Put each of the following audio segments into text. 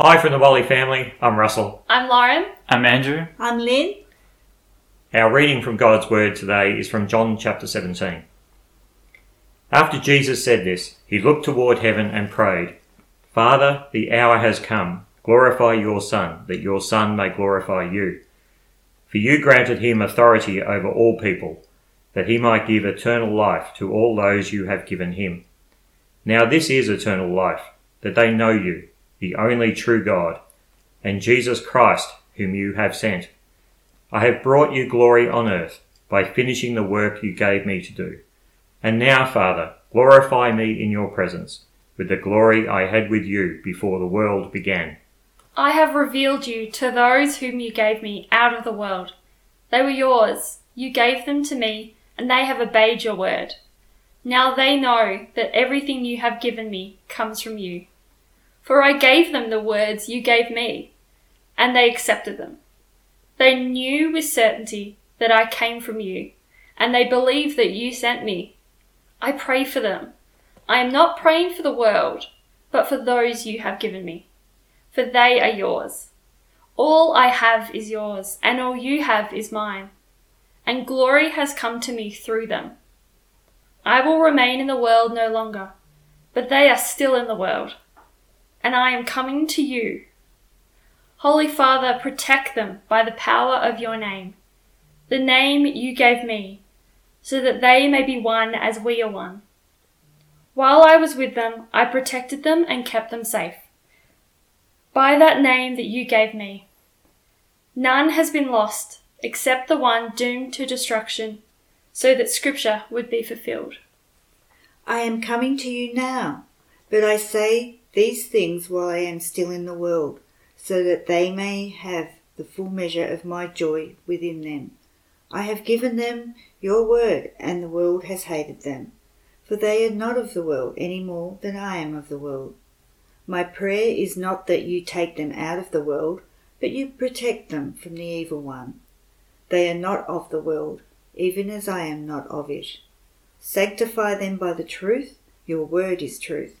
Hi from the Wally family, I'm Russell. I'm Lauren. I'm Andrew. I'm Lynn. Our reading from God's Word today is from John chapter 17. After Jesus said this, he looked toward heaven and prayed, Father, the hour has come. Glorify your Son, that your Son may glorify you. For you granted him authority over all people, that he might give eternal life to all those you have given him. Now this is eternal life, that they know you, the only true God, and Jesus Christ, whom you have sent. I have brought you glory on earth by finishing the work you gave me to do. And now, Father, glorify me in your presence with the glory I had with you before the world began. I have revealed you to those whom you gave me out of the world. They were yours. You gave them to me, and they have obeyed your word. Now they know that everything you have given me comes from you. For I gave them the words you gave me, and they accepted them. They knew with certainty that I came from you, and they believe that you sent me. I pray for them. I am not praying for the world, but for those you have given me, for they are yours. All I have is yours, and all you have is mine, and glory has come to me through them. I will remain in the world no longer, but they are still in the world and I am coming to you. Holy Father, protect them by the power of your name, the name you gave me, so that they may be one as we are one. While I was with them, I protected them and kept them safe. By that name that you gave me, none has been lost except the one doomed to destruction, so that Scripture would be fulfilled. I am coming to you now, but I say these things while I am still in the world, so that they may have the full measure of my joy within them. I have given them your word, and the world has hated them, for they are not of the world any more than I am of the world. My prayer is not that you take them out of the world, but you protect them from the evil one. They are not of the world, even as I am not of it. Sanctify them by the truth, your word is truth.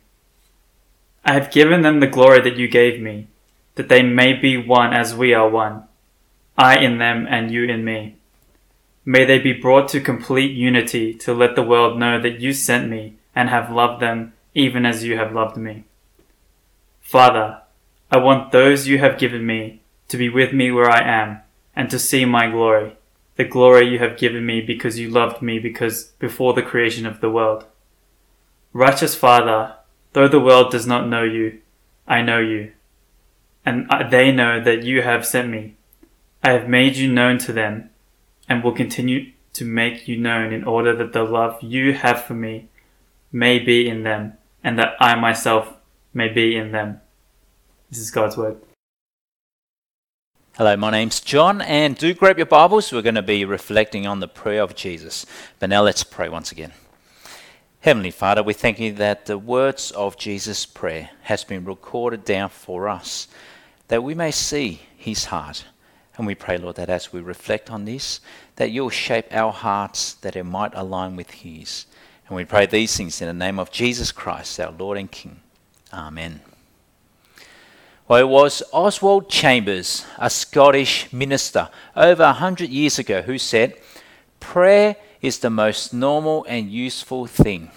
I have given them the glory that you gave me, that they may be one as we are one, I in them and you in me. May they be brought to complete unity to let the world know that you sent me and have loved them even as you have loved me. Father, I want those you have given me to be with me where I am and to see my glory, the glory you have given me because you loved me because before the creation of the world. Righteous Father, Though the world does not know you, I know you, and they know that you have sent me. I have made you known to them, and will continue to make you known in order that the love you have for me may be in them, and that I myself may be in them. This is God's word. Hello, my name's John, and do grab your Bibles. We're going to be reflecting on the prayer of Jesus. But now let's pray once again. Heavenly Father, we thank you that the words of Jesus' prayer has been recorded down for us, that we may see his heart. And we pray, Lord, that as we reflect on this, that you'll shape our hearts that it might align with his. And we pray these things in the name of Jesus Christ, our Lord and King. Amen. Well, it was Oswald Chambers, a Scottish minister, over a hundred years ago, who said, Prayer is the most normal and useful thing.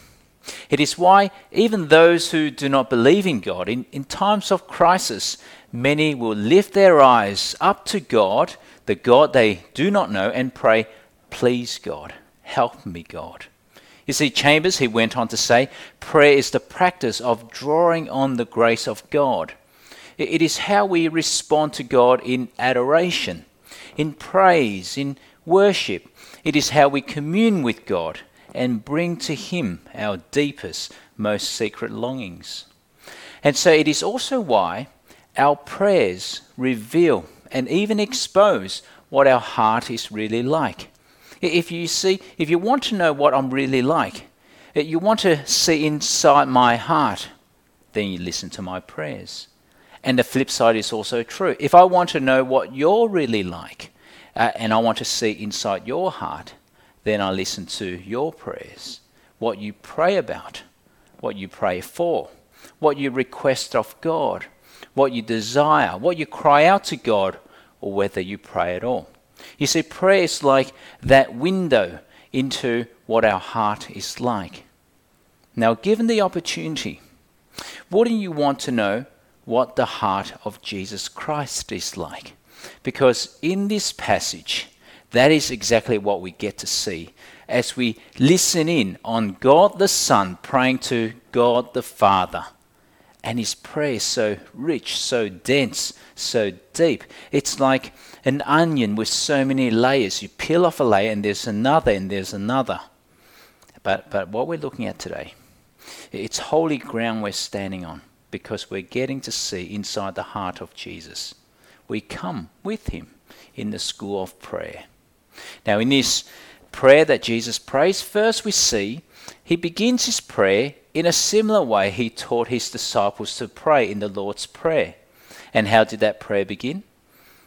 It is why even those who do not believe in God, in, in times of crisis, many will lift their eyes up to God, the God they do not know, and pray, Please, God, help me, God. You see, Chambers, he went on to say, prayer is the practice of drawing on the grace of God. It is how we respond to God in adoration, in praise, in worship, it is how we commune with God and bring to Him our deepest, most secret longings. And so it is also why our prayers reveal and even expose what our heart is really like. If you see, if you want to know what I'm really like, uh, you want to see inside my heart, then you listen to my prayers. And the flip side is also true. If I want to know what you're really like, uh, and I want to see inside your heart, then I listen to your prayers, what you pray about, what you pray for, what you request of God, what you desire, what you cry out to God, or whether you pray at all. You see, prayer is like that window into what our heart is like. Now, given the opportunity, wouldn't you want to know what the heart of Jesus Christ is like? Because in this passage, that is exactly what we get to see as we listen in on God the Son praying to God the Father. And his prayer is so rich, so dense, so deep. It's like an onion with so many layers. You peel off a layer and there's another and there's another. But, but what we're looking at today, it's holy ground we're standing on because we're getting to see inside the heart of Jesus. We come with him in the school of prayer. Now, in this prayer that Jesus prays, first we see he begins his prayer in a similar way he taught his disciples to pray in the Lord's Prayer. And how did that prayer begin?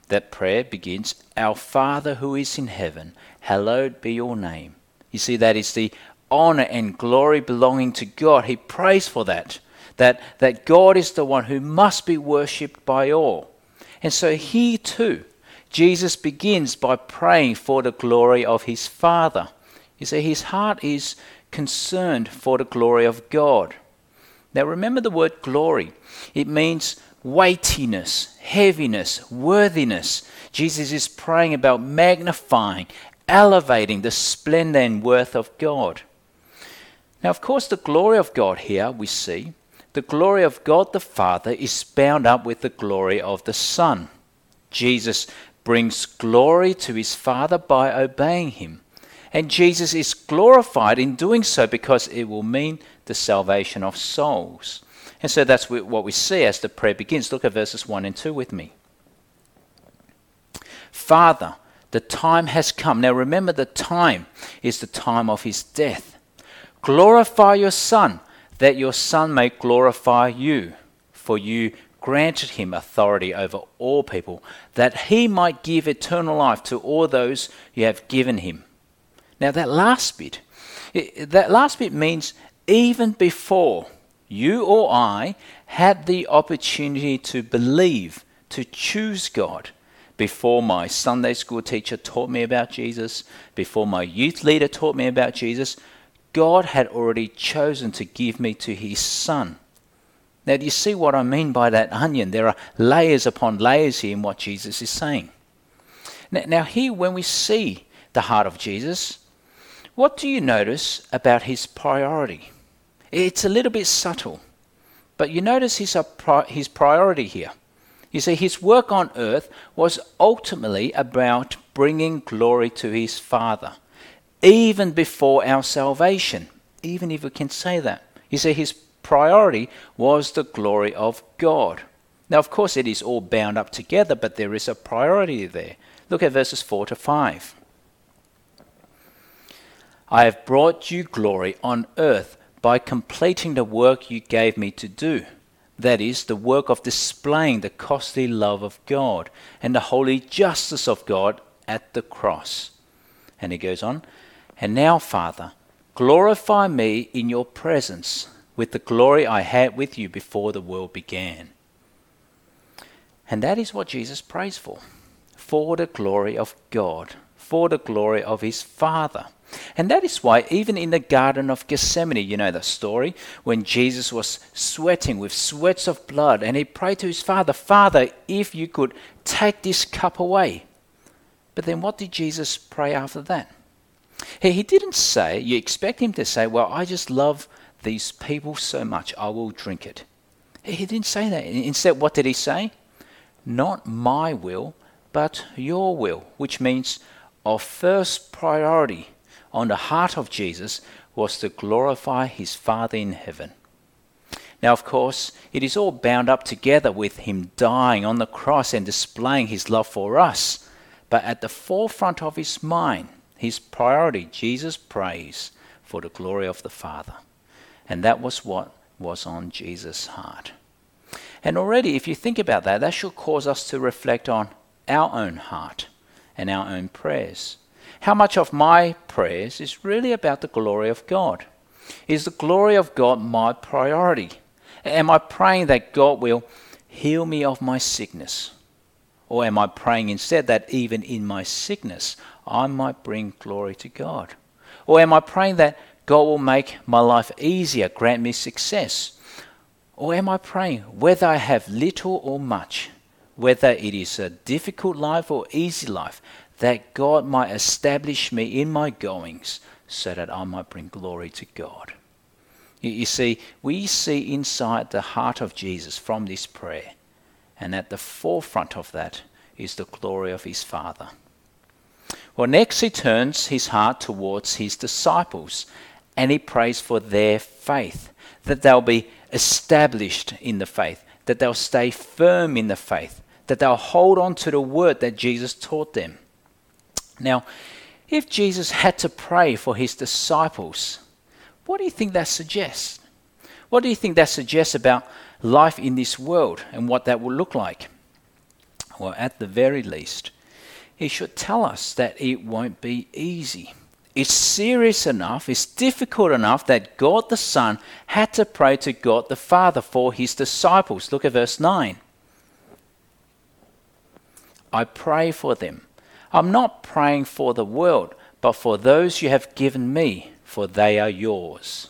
That prayer begins, Our Father who is in heaven, hallowed be your name. You see, that is the honor and glory belonging to God. He prays for that. That, that God is the one who must be worshipped by all. And so he too Jesus begins by praying for the glory of his Father. You see, his heart is concerned for the glory of God. Now, remember the word glory. It means weightiness, heaviness, worthiness. Jesus is praying about magnifying, elevating the splendor and worth of God. Now, of course, the glory of God here we see, the glory of God the Father is bound up with the glory of the Son. Jesus brings glory to his Father by obeying him. And Jesus is glorified in doing so because it will mean the salvation of souls. And so that's what we see as the prayer begins. Look at verses 1 and 2 with me. Father, the time has come. Now remember, the time is the time of his death. Glorify your Son, that your Son may glorify you. For you granted him authority over all people, that he might give eternal life to all those you have given him. Now, that last bit, that last bit means even before you or I had the opportunity to believe, to choose God, before my Sunday school teacher taught me about Jesus, before my youth leader taught me about Jesus, God had already chosen to give me to his Son. Now, do you see what I mean by that onion? There are layers upon layers here in what Jesus is saying. Now, now, here, when we see the heart of Jesus, what do you notice about his priority? It's a little bit subtle, but you notice his, uh, his priority here. You see, his work on earth was ultimately about bringing glory to his Father, even before our salvation, even if we can say that. You see, his priority was the glory of God. Now, of course, it is all bound up together, but there is a priority there. Look at verses 4 to 5. I have brought you glory on earth by completing the work you gave me to do. That is, the work of displaying the costly love of God and the holy justice of God at the cross. And he goes on, And now, Father, glorify me in your presence with the glory I had with you before the world began. And that is what Jesus prays for for the glory of God, for the glory of his Father. And that is why, even in the Garden of Gethsemane, you know the story, when Jesus was sweating with sweats of blood and he prayed to his Father, Father, if you could take this cup away. But then what did Jesus pray after that? He, he didn't say, you expect him to say, Well, I just love these people so much, I will drink it. He didn't say that. Instead, what did he say? Not my will, but your will, which means of first priority on the heart of Jesus was to glorify his Father in heaven. Now, of course, it is all bound up together with him dying on the cross and displaying his love for us. But at the forefront of his mind, his priority, Jesus prays for the glory of the Father. And that was what was on Jesus' heart. And already, if you think about that, that should cause us to reflect on our own heart and our own prayers. How much of my prayers is really about the glory of God? Is the glory of God my priority? Am I praying that God will heal me of my sickness? Or am I praying instead that even in my sickness I might bring glory to God? Or am I praying that God will make my life easier, grant me success? Or am I praying whether I have little or much, whether it is a difficult life or easy life, that God might establish me in my goings so that I might bring glory to God? You, see, we see inside the heart of Jesus from this prayer, and at the forefront of that is the glory of his Father. Well, next he turns his heart towards his disciples and he prays for their faith, that they'll be established in the faith, that they'll stay firm in the faith, that they'll hold on to the word that Jesus taught them. Now, if Jesus had to pray for his disciples, what do you think that suggests? What do you think that suggests about life in this world and what that will look like? Well, at the very least, he should tell us that it won't be easy. It's serious enough, it's difficult enough that God the Son had to pray to God the Father for his disciples. Look at verse 9. I pray for them. I'm not praying for the world, but for those you have given me for they are yours.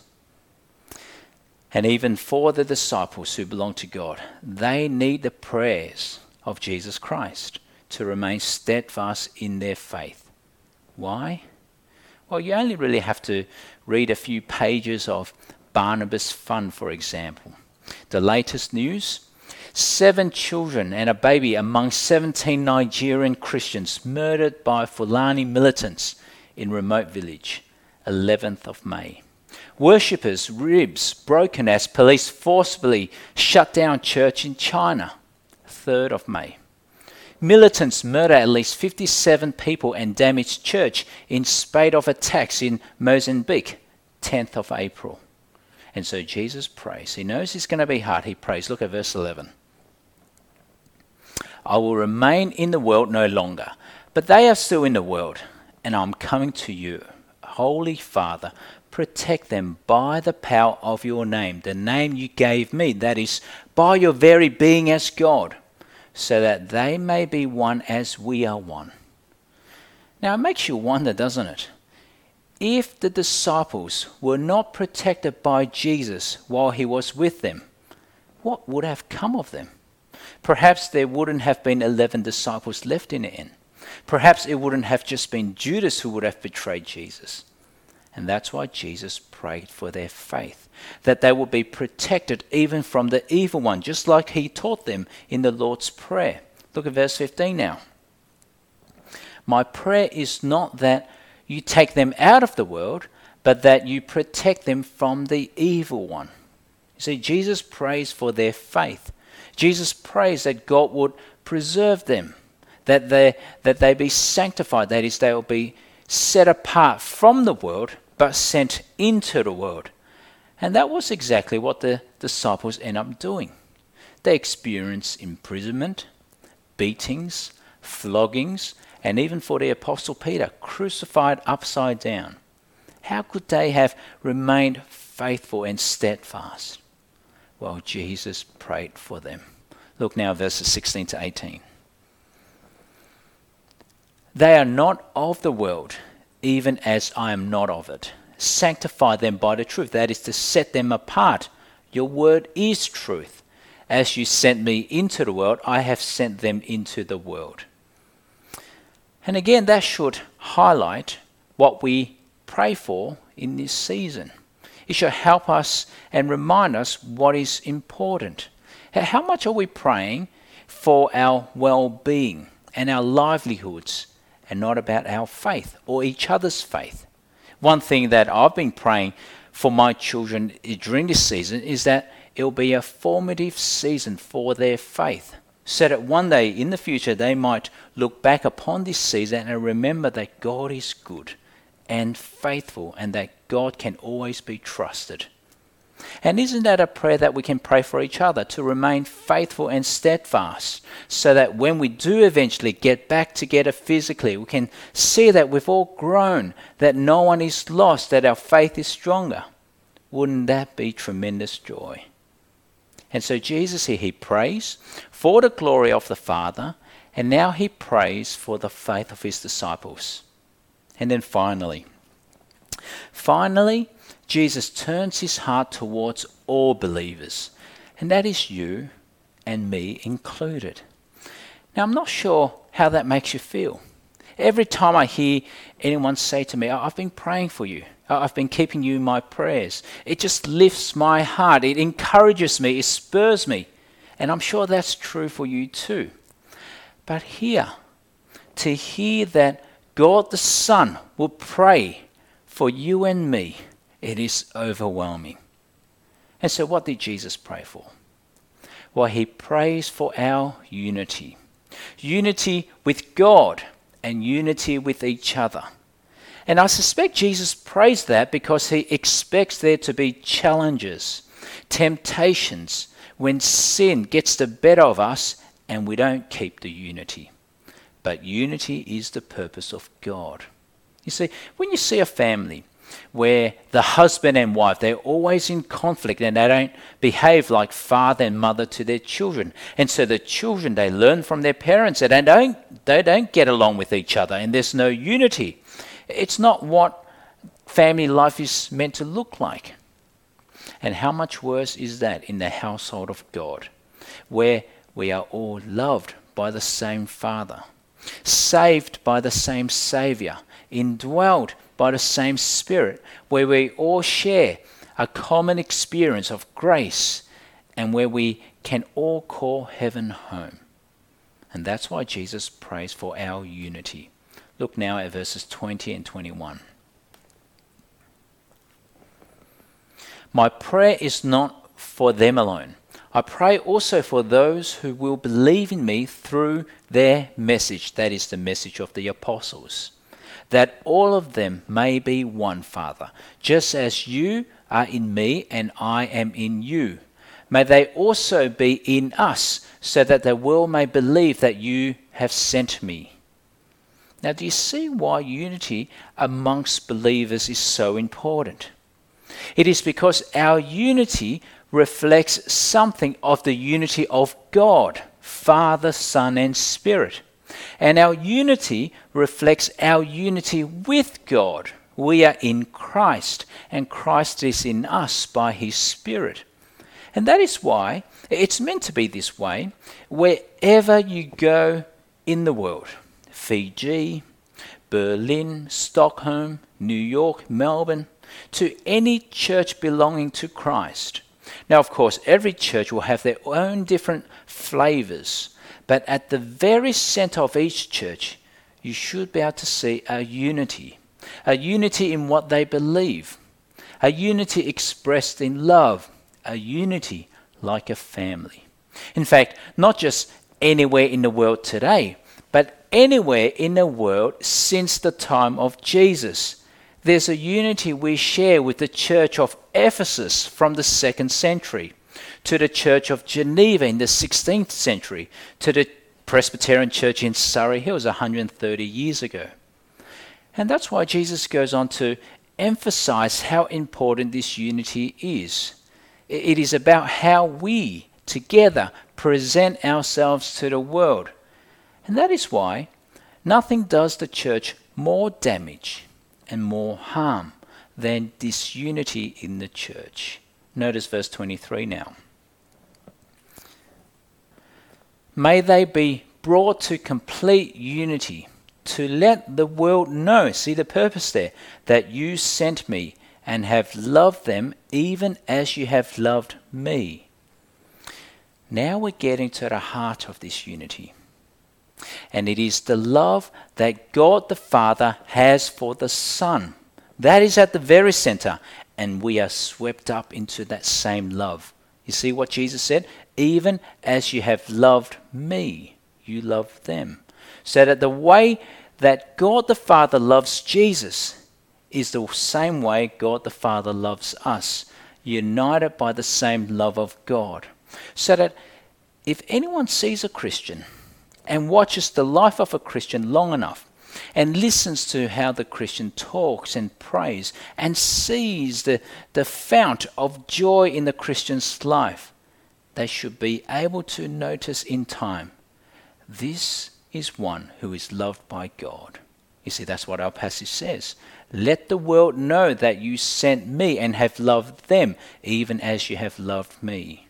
And even for the disciples who belong to God, they need the prayers of Jesus Christ to remain steadfast in their faith. Why? Well, you only really have to read a few pages of Barnabas Fund, for example. The latest news seven children and a baby among 17 Nigerian Christians murdered by Fulani militants in remote village. 11th of May. Worshippers' ribs broken as police forcibly shut down church in China, 3rd of May. Militants murder at least 57 people and damage church in spate of attacks in Mozambique, 10th of April. And so Jesus prays. He knows it's going to be hard. He prays. Look at verse 11. I will remain in the world no longer, but they are still in the world, and I'm coming to you. Holy Father, protect them by the power of your name, the name you gave me, that is, by your very being as God, so that they may be one as we are one. Now it makes you wonder, doesn't it? If the disciples were not protected by Jesus while he was with them, what would have come of them? Perhaps there wouldn't have been 11 disciples left in the end. Perhaps it wouldn't have just been Judas who would have betrayed Jesus. And that's why Jesus prayed for their faith, that they would be protected even from the evil one, just like he taught them in the Lord's Prayer. Look at verse 15 now. My prayer is not that you take them out of the world, but that you protect them from the evil one. You see, Jesus prays for their faith. Jesus prays that God would preserve them, that they, that they be sanctified, that is, they will be set apart from the world but sent into the world. And that was exactly what the disciples end up doing. They experience imprisonment, beatings, floggings, and even for the Apostle Peter, crucified upside down. How could they have remained faithful and steadfast? Well, Jesus prayed for them. Look now, verses 16 to 18. They are not of the world even as I am not of it. Sanctify them by the truth, that is to set them apart. Your word is truth. As you sent me into the world, I have sent them into the world. And again, that should highlight what we pray for in this season. It should help us and remind us what is important. How much are we praying for our well being and our livelihoods and not about our faith or each other's faith. One thing that I've been praying for my children during this season is that it'll be a formative season for their faith, so that one day in the future they might look back upon this season and remember that God is good and faithful and that God can always be trusted. And isn't that a prayer that we can pray for each other to remain faithful and steadfast so that when we do eventually get back together physically, we can see that we've all grown, that no one is lost, that our faith is stronger? Wouldn't that be tremendous joy? And so Jesus here, he prays for the glory of the Father, and now he prays for the faith of his disciples. And then finally, finally, Jesus turns his heart towards all believers, and that is you and me included. Now, I'm not sure how that makes you feel. Every time I hear anyone say to me, I've been praying for you, I've been keeping you in my prayers, it just lifts my heart. It encourages me, it spurs me. And I'm sure that's true for you too. But here, to hear that God the Son will pray for you and me it is overwhelming. And so, what did Jesus pray for? Well, he prays for our unity unity with God and unity with each other. And I suspect Jesus prays that because he expects there to be challenges, temptations, when sin gets the better of us and we don't keep the unity. But unity is the purpose of God. You see, when you see a family, where the husband and wife they're always in conflict and they don't behave like father and mother to their children. And so the children they learn from their parents that they don't they don't get along with each other and there's no unity. It's not what family life is meant to look like. And how much worse is that in the household of God where we are all loved by the same father saved by the same savior indwelled by the same Spirit, where we all share a common experience of grace and where we can all call heaven home. And that's why Jesus prays for our unity. Look now at verses 20 and 21. My prayer is not for them alone. I pray also for those who will believe in me through their message, that is, the message of the apostles that all of them may be one, Father, just as you are in me and I am in you. May they also be in us, so that the world may believe that you have sent me. Now, do you see why unity amongst believers is so important? It is because our unity reflects something of the unity of God, Father, Son, and Spirit. And our unity reflects our unity with God. We are in Christ, and Christ is in us by his Spirit. And that is why it's meant to be this way wherever you go in the world Fiji, Berlin, Stockholm, New York, Melbourne to any church belonging to Christ. Now, of course, every church will have their own different flavors but at the very center of each church, you should be able to see a unity, a unity in what they believe, a unity expressed in love, a unity like a family. In fact, not just anywhere in the world today, but anywhere in the world since the time of Jesus. There's a unity we share with the church of Ephesus from the second century to the Church of Geneva in the 16th century, to the Presbyterian Church in Surrey Hills 130 years ago. And that's why Jesus goes on to emphasize how important this unity is. It is about how we together present ourselves to the world. And that is why nothing does the church more damage and more harm than disunity in the church. Notice verse 23 now. May they be brought to complete unity to let the world know, see the purpose there, that you sent me and have loved them even as you have loved me. Now we're getting to the heart of this unity. And it is the love that God the Father has for the Son. That is at the very center. And we are swept up into that same love You see what Jesus said? Even as you have loved me, you love them. So that the way that God the Father loves Jesus is the same way God the Father loves us, united by the same love of God. So that if anyone sees a Christian and watches the life of a Christian long enough, and listens to how the Christian talks and prays and sees the, the fount of joy in the Christian's life, they should be able to notice in time this is one who is loved by God. You see, that's what our passage says. Let the world know that you sent me and have loved them, even as you have loved me.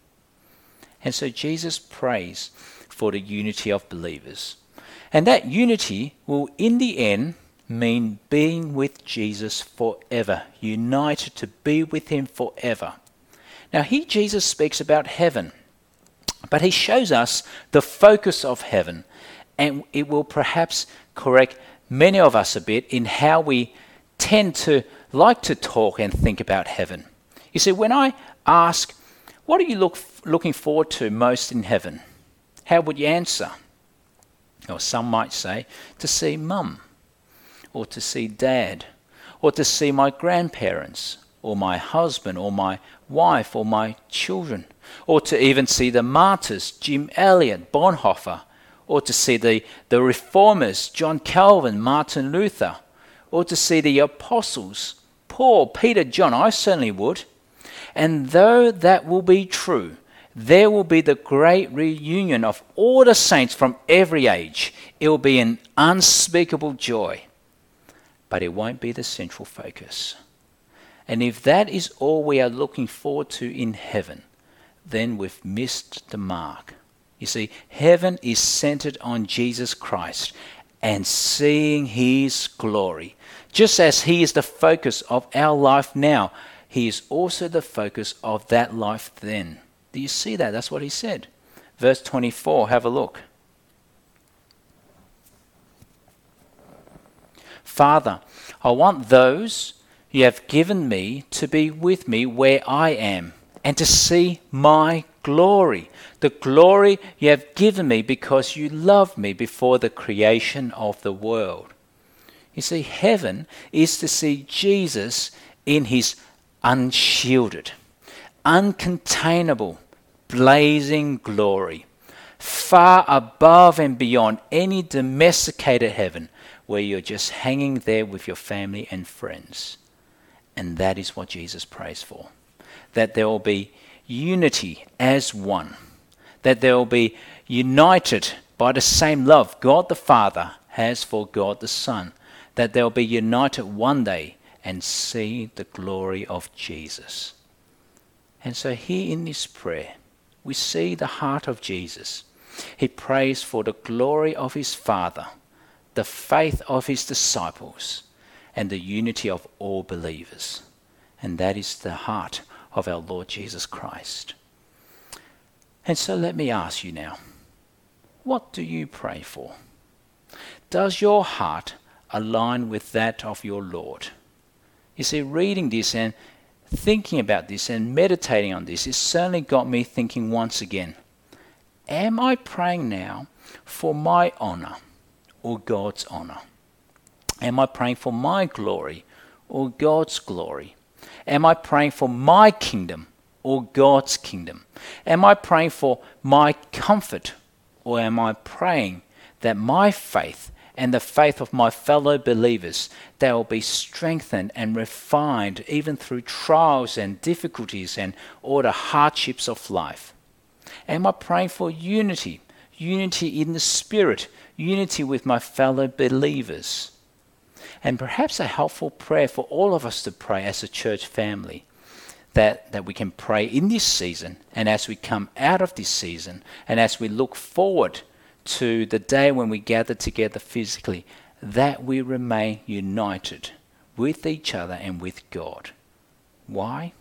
And so Jesus prays for the unity of believers. And that unity will, in the end, mean being with Jesus forever, united to be with Him forever. Now, here Jesus speaks about heaven, but He shows us the focus of heaven, and it will perhaps correct many of us a bit in how we tend to like to talk and think about heaven. You see, when I ask, What are you look, looking forward to most in heaven? How would you answer? Or some might say, to see mum, or to see dad, or to see my grandparents, or my husband, or my wife, or my children, or to even see the martyrs, Jim Elliot, Bonhoeffer, or to see the, the reformers, John Calvin, Martin Luther, or to see the apostles, Paul, Peter, John. I certainly would. And though that will be true, there will be the great reunion of all the saints from every age. It will be an unspeakable joy, but it won't be the central focus. And if that is all we are looking forward to in heaven, then we've missed the mark. You see, heaven is centered on Jesus Christ and seeing his glory. Just as he is the focus of our life now, he is also the focus of that life then. Do you see that? That's what he said. Verse 24, have a look. Father, I want those you have given me to be with me where I am and to see my glory, the glory you have given me because you loved me before the creation of the world. You see, heaven is to see Jesus in his unshielded, uncontainable, blazing glory, far above and beyond any domesticated heaven where you're just hanging there with your family and friends. And that is what Jesus prays for. That there will be unity as one, that there will be united by the same love God the Father has for God the Son, that they'll be united one day and see the glory of Jesus. And so, here in this prayer, we see the heart of Jesus. He prays for the glory of his Father, the faith of his disciples, and the unity of all believers. And that is the heart of our Lord Jesus Christ. And so let me ask you now what do you pray for? Does your heart align with that of your Lord? You see, reading this and thinking about this and meditating on this, it certainly got me thinking once again Am I praying now for my honor or God's honor? Am I praying for my glory or God's glory? Am I praying for my kingdom or God's kingdom? Am I praying for my comfort or am I praying that my faith and the faith of my fellow believers, they will be strengthened and refined even through trials and difficulties and all the hardships of life. Am I praying for unity? Unity in the Spirit, unity with my fellow believers. And perhaps a helpful prayer for all of us to pray as a church family that, that we can pray in this season and as we come out of this season and as we look forward to the day when we gather together physically, that we remain united with each other and with God. Why?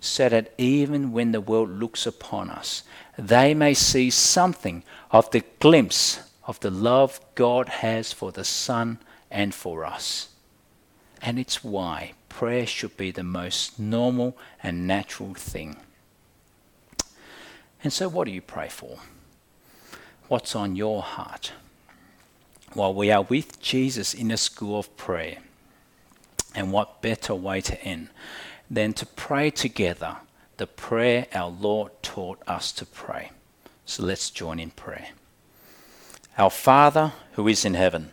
So that even when the world looks upon us, they may see something of the glimpse of the love God has for the Son and for us. And it's why prayer should be the most normal and natural thing. And so, what do you pray for? What's on your heart? Well, we are with Jesus in a school of prayer. And what better way to end than to pray together the prayer our Lord taught us to pray? So let's join in prayer. Our Father who is in heaven,